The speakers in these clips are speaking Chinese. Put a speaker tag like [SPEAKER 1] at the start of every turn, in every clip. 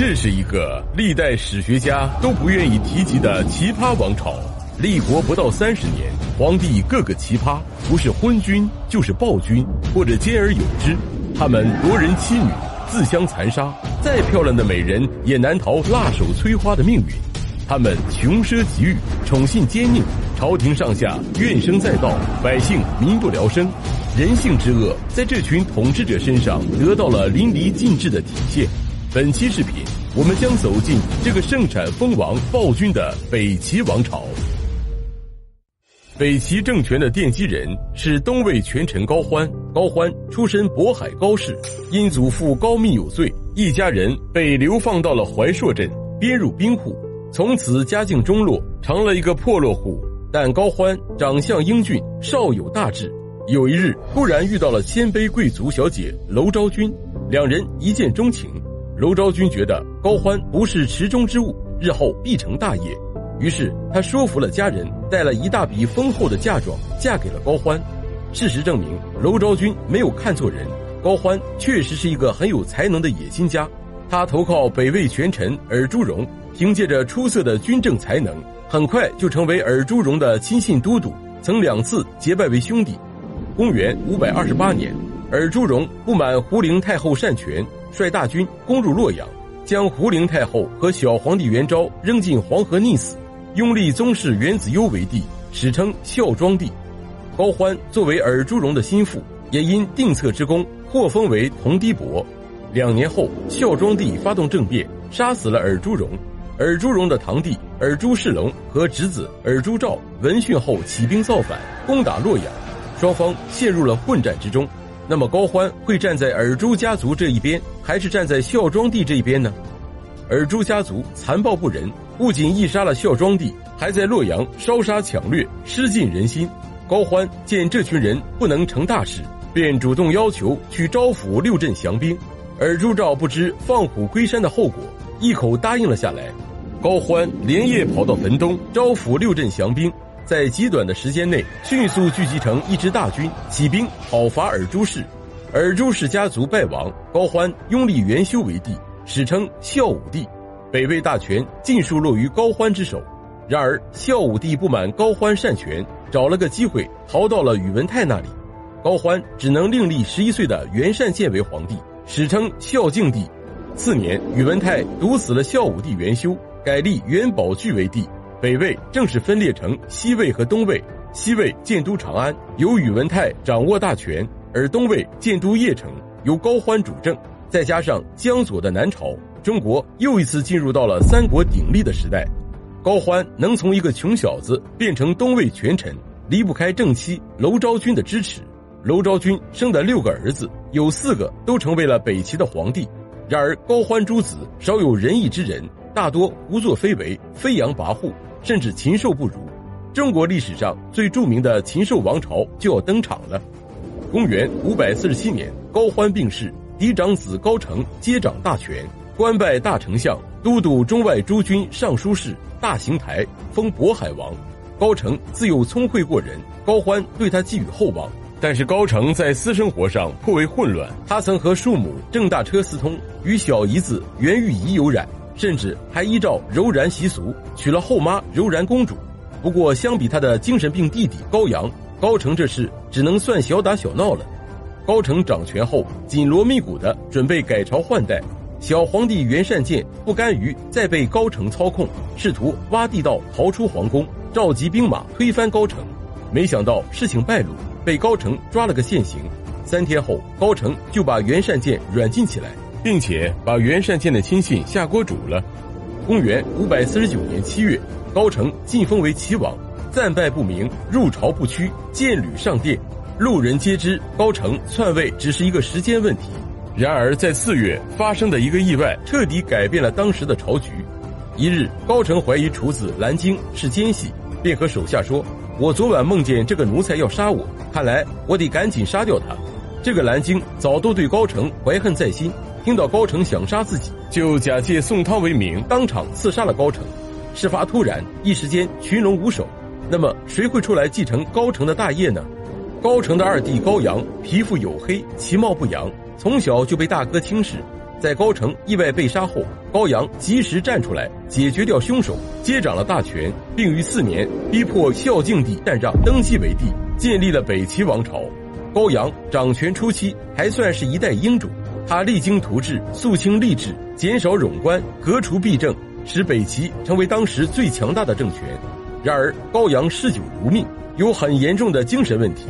[SPEAKER 1] 这是一个历代史学家都不愿意提及的奇葩王朝。立国不到三十年，皇帝个个奇葩，不是昏君就是暴君，或者兼而有之。他们夺人妻女，自相残杀，再漂亮的美人也难逃辣手摧花的命运。他们穷奢极欲，宠信奸佞，朝廷上下怨声载道，百姓民不聊生。人性之恶在这群统治者身上得到了淋漓尽致的体现。本期视频，我们将走进这个盛产蜂王暴君的北齐王朝。北齐政权的奠基人是东魏权臣高欢。高欢出身渤海高氏，因祖父高密有罪，一家人被流放到了怀朔镇，编入兵户，从此家境中落，成了一个破落户。但高欢长相英俊，少有大志。有一日，突然遇到了鲜卑贵族小姐娄昭君，两人一见钟情。娄昭君觉得高欢不是池中之物，日后必成大业。于是，他说服了家人，带了一大笔丰厚的嫁妆，嫁给了高欢。事实证明，娄昭君没有看错人，高欢确实是一个很有才能的野心家。他投靠北魏权臣尔朱荣，凭借着出色的军政才能，很快就成为尔朱荣的亲信都督，曾两次结拜为兄弟。公元五百二十八年，尔朱荣不满胡陵太后擅权，率大军攻入洛阳，将胡陵太后和小皇帝元昭扔进黄河溺死。拥立宗室元子攸为帝，史称孝庄帝。高欢作为尔朱荣的心腹，也因定策之功获封为同堤伯。两年后，孝庄帝发动政变，杀死了尔朱荣。尔朱荣的堂弟尔朱世龙和侄子尔朱兆闻讯后起兵造反，攻打洛阳，双方陷入了混战之中。那么高欢会站在尔朱家族这一边，还是站在孝庄帝这一边呢？尔朱家族残暴不仁。不仅缢杀了孝庄帝，还在洛阳烧杀抢掠，失尽人心。高欢见这群人不能成大事，便主动要求去招抚六镇降兵。尔朱兆不知放虎归山的后果，一口答应了下来。高欢连夜跑到汾东招抚六镇降兵，在极短的时间内迅速聚集成一支大军，起兵讨伐尔朱氏。尔朱氏家族败亡，高欢拥立元修为帝，史称孝武帝。北魏大权尽数落于高欢之手，然而孝武帝不满高欢擅权，找了个机会逃到了宇文泰那里，高欢只能另立十一岁的元善见为皇帝，史称孝敬帝。次年，宇文泰毒死了孝武帝元修，改立元宝炬为帝，北魏正式分裂成西魏和东魏。西魏建都长安，由宇文泰掌握大权，而东魏建都邺城，由高欢主政，再加上江左的南朝。中国又一次进入到了三国鼎立的时代，高欢能从一个穷小子变成东魏权臣，离不开正妻娄昭君的支持。娄昭君生的六个儿子，有四个都成为了北齐的皇帝。然而高欢诸子少有仁义之人，大多胡作非为、飞扬跋扈，甚至禽兽不如。中国历史上最著名的禽兽王朝就要登场了。公元五百四十七年，高欢病逝，嫡长子高澄接掌大权。官拜大丞相、都督中外诸军尚书事、大行台，封渤海王。高澄自幼聪慧过人，高欢对他寄予厚望。但是高澄在私生活上颇为混乱，他曾和庶母郑大车私通，与小姨子袁玉仪有染，甚至还依照柔然习俗娶了后妈柔然公主。不过，相比他的精神病弟弟高阳，高成这事只能算小打小闹了。高成掌权后，紧锣密鼓的准备改朝换代。小皇帝袁善见不甘于再被高成操控，试图挖地道逃出皇宫，召集兵马推翻高成。没想到事情败露，被高成抓了个现行。三天后，高成就把袁善见软禁起来，并且把袁善见的亲信下锅煮了。公元五百四十九年七月，高澄晋封为齐王，战败不明，入朝不趋，剑履上殿，路人皆知高澄篡位只是一个时间问题。然而，在四月发生的一个意外，彻底改变了当时的朝局。一日，高澄怀疑厨子蓝鲸是奸细，便和手下说：“我昨晚梦见这个奴才要杀我，看来我得赶紧杀掉他。”这个蓝鲸早都对高澄怀恨在心，听到高澄想杀自己，就假借送汤为名，当场刺杀了高澄。事发突然，一时间群龙无首。那么，谁会出来继承高澄的大业呢？高澄的二弟高阳皮肤黝黑，其貌不扬。从小就被大哥轻视，在高城意外被杀后，高阳及时站出来解决掉凶手，接掌了大权，并于四年逼迫孝敬帝禅让登基为帝，建立了北齐王朝。高阳掌权初期还算是一代英主，他励精图治，肃清吏治，减少冗官，革除弊政，使北齐成为当时最强大的政权。然而高阳嗜酒如命，有很严重的精神问题。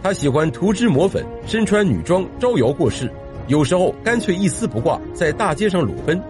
[SPEAKER 1] 他喜欢涂脂抹粉，身穿女装招摇过市，有时候干脆一丝不挂，在大街上裸奔。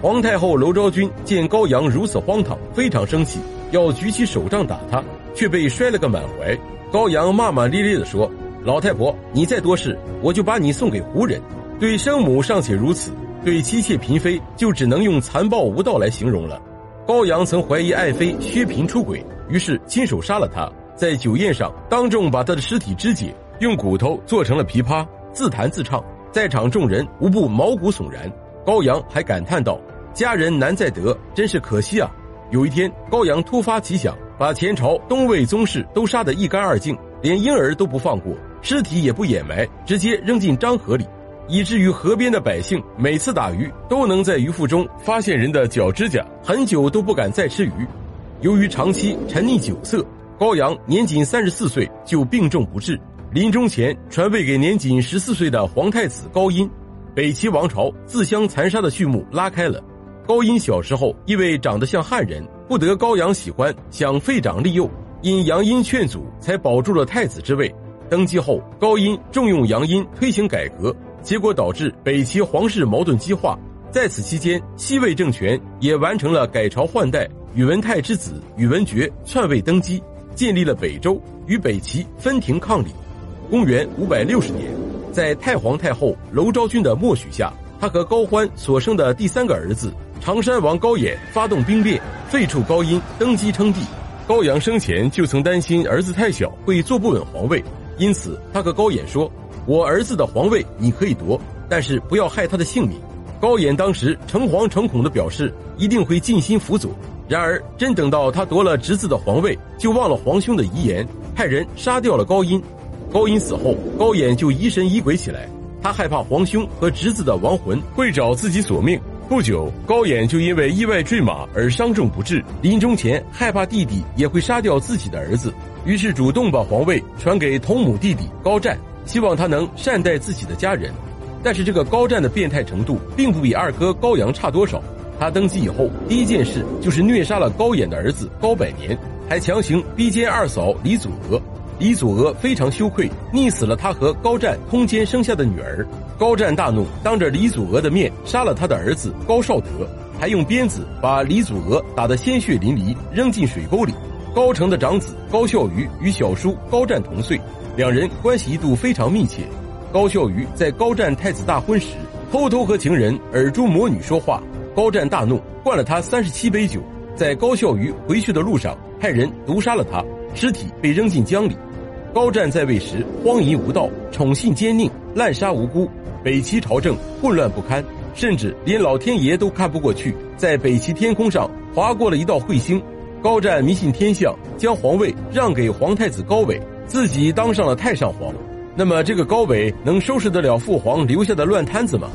[SPEAKER 1] 皇太后娄昭君见高阳如此荒唐，非常生气，要举起手杖打他，却被摔了个满怀。高阳骂骂咧咧地说：“老太婆，你再多事，我就把你送给胡人。”对生母尚且如此，对妻妾嫔妃就只能用残暴无道来形容了。高阳曾怀疑爱妃薛嫔出轨，于是亲手杀了她。在酒宴上，当众把她的尸体肢解，用骨头做成了琵琶，自弹自唱，在场众人无不毛骨悚然。高阳还感叹道：“佳人难再得，真是可惜啊！”有一天，高阳突发奇想，把前朝东魏宗室都杀得一干二净，连婴儿都不放过，尸体也不掩埋，直接扔进漳河里，以至于河边的百姓每次打鱼都能在鱼腹中发现人的脚指甲，很久都不敢再吃鱼。由于长期沉溺酒色。高阳年仅三十四岁就病重不治，临终前传位给年仅十四岁的皇太子高音，北齐王朝自相残杀的序幕拉开了。高音小时候因为长得像汉人，不得高阳喜欢，想废长立幼，因杨殷劝阻，才保住了太子之位。登基后，高音重用杨殷推行改革，结果导致北齐皇室矛盾激化。在此期间，西魏政权也完成了改朝换代，宇文泰之子宇文觉篡位登基。建立了北周，与北齐分庭抗礼。公元五百六十年，在太皇太后娄昭君的默许下，他和高欢所生的第三个儿子常山王高演发动兵变，废黜高音，登基称帝。高阳生前就曾担心儿子太小会坐不稳皇位，因此他和高演说：“我儿子的皇位你可以夺，但是不要害他的性命。”高演当时诚惶诚恐的表示，一定会尽心辅佐。然而，真等到他夺了侄子的皇位，就忘了皇兄的遗言，派人杀掉了高音。高音死后，高演就疑神疑鬼起来，他害怕皇兄和侄子的亡魂会找自己索命。不久，高演就因为意外坠马而伤重不治。临终前，害怕弟弟也会杀掉自己的儿子，于是主动把皇位传给同母弟弟高湛，希望他能善待自己的家人。但是，这个高湛的变态程度并不比二哥高阳差多少。他登基以后，第一件事就是虐杀了高演的儿子高百年，还强行逼奸二嫂李祖娥。李祖娥非常羞愧，溺死了他和高湛通奸生下的女儿。高湛大怒，当着李祖娥的面杀了他的儿子高绍德，还用鞭子把李祖娥打得鲜血淋漓，扔进水沟里。高成的长子高孝瑜与小叔高湛同岁，两人关系一度非常密切。高孝瑜在高湛太子大婚时，偷偷和情人耳珠魔女说话。高湛大怒，灌了他三十七杯酒，在高孝瑜回去的路上，派人毒杀了他，尸体被扔进江里。高湛在位时荒淫无道，宠信奸佞，滥杀无辜，北齐朝政混乱不堪，甚至连老天爷都看不过去，在北齐天空上划过了一道彗星。高湛迷信天象，将皇位让给皇太子高纬，自己当上了太上皇。那么这个高纬能收拾得了父皇留下的乱摊子吗？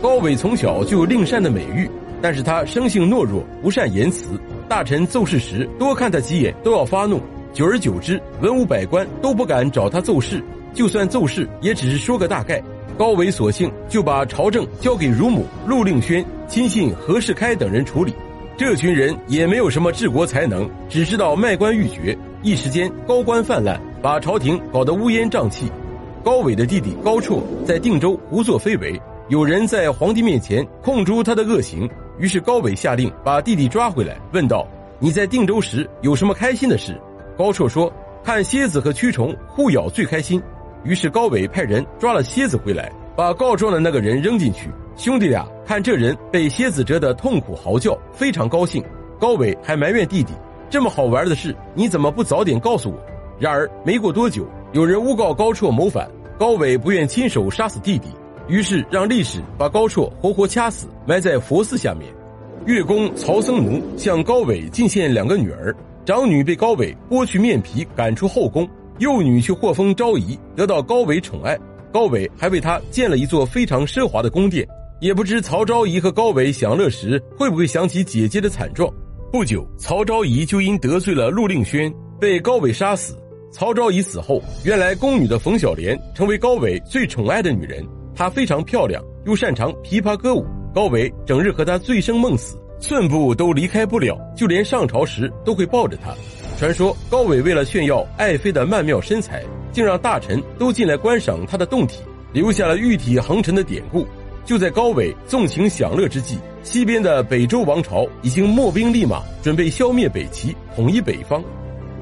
[SPEAKER 1] 高纬从小就有令善的美誉，但是他生性懦弱，不善言辞。大臣奏事时多看他几眼都要发怒，久而久之，文武百官都不敢找他奏事，就算奏事也只是说个大概。高纬索性就把朝政交给乳母陆令轩、亲信何世开等人处理。这群人也没有什么治国才能，只知道卖官鬻爵，一时间高官泛滥，把朝廷搞得乌烟瘴气。高纬的弟弟高绰在定州胡作非为。有人在皇帝面前控诸他的恶行，于是高纬下令把弟弟抓回来，问道：“你在定州时有什么开心的事？”高绰说：“看蝎子和蛆虫互咬最开心。”于是高纬派人抓了蝎子回来，把告状的那个人扔进去。兄弟俩看这人被蝎子蛰得痛苦嚎叫，非常高兴。高纬还埋怨弟弟：“这么好玩的事，你怎么不早点告诉我？”然而没过多久，有人诬告高绰谋反，高纬不愿亲手杀死弟弟。于是让历史把高绰活活掐死，埋在佛寺下面。越公曹僧奴向高纬进献两个女儿，长女被高纬剥去面皮赶出后宫，幼女却获封昭仪，得到高纬宠爱。高纬还为她建了一座非常奢华的宫殿，也不知曹昭仪和高纬享乐时会不会想起姐姐的惨状。不久，曹昭仪就因得罪了陆令轩，被高纬杀死。曹昭仪死后，原来宫女的冯小莲成为高纬最宠爱的女人。她非常漂亮，又擅长琵琶歌舞。高纬整日和她醉生梦死，寸步都离开不了，就连上朝时都会抱着她。传说高纬为了炫耀爱妃的曼妙身材，竟让大臣都进来观赏她的胴体，留下了玉体横陈的典故。就在高纬纵情享乐之际，西边的北周王朝已经秣兵立马，准备消灭北齐，统一北方。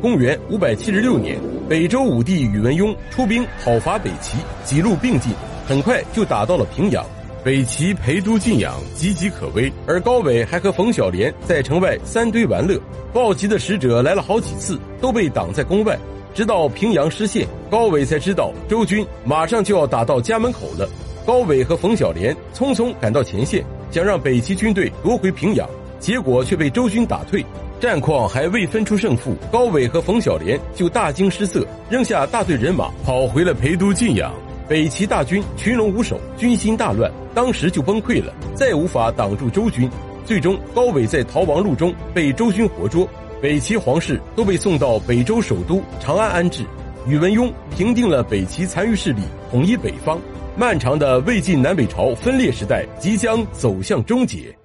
[SPEAKER 1] 公元五百七十六年，北周武帝宇文邕出兵讨伐北齐，几路并进，很快就打到了平阳。北齐陪都晋阳，岌岌可危，而高纬还和冯小莲在城外三堆玩乐。报急的使者来了好几次，都被挡在宫外。直到平阳失陷，高纬才知道周军马上就要打到家门口了。高纬和冯小莲匆匆赶到前线，想让北齐军队夺回平阳，结果却被周军打退。战况还未分出胜负，高纬和冯小莲就大惊失色，扔下大队人马跑回了陪都晋阳。北齐大军群龙无首，军心大乱，当时就崩溃了，再无法挡住周军。最终，高纬在逃亡路中被周军活捉，北齐皇室都被送到北周首都长安安置。宇文邕平定了北齐残余势力，统一北方。漫长的魏晋南北朝分裂时代即将走向终结。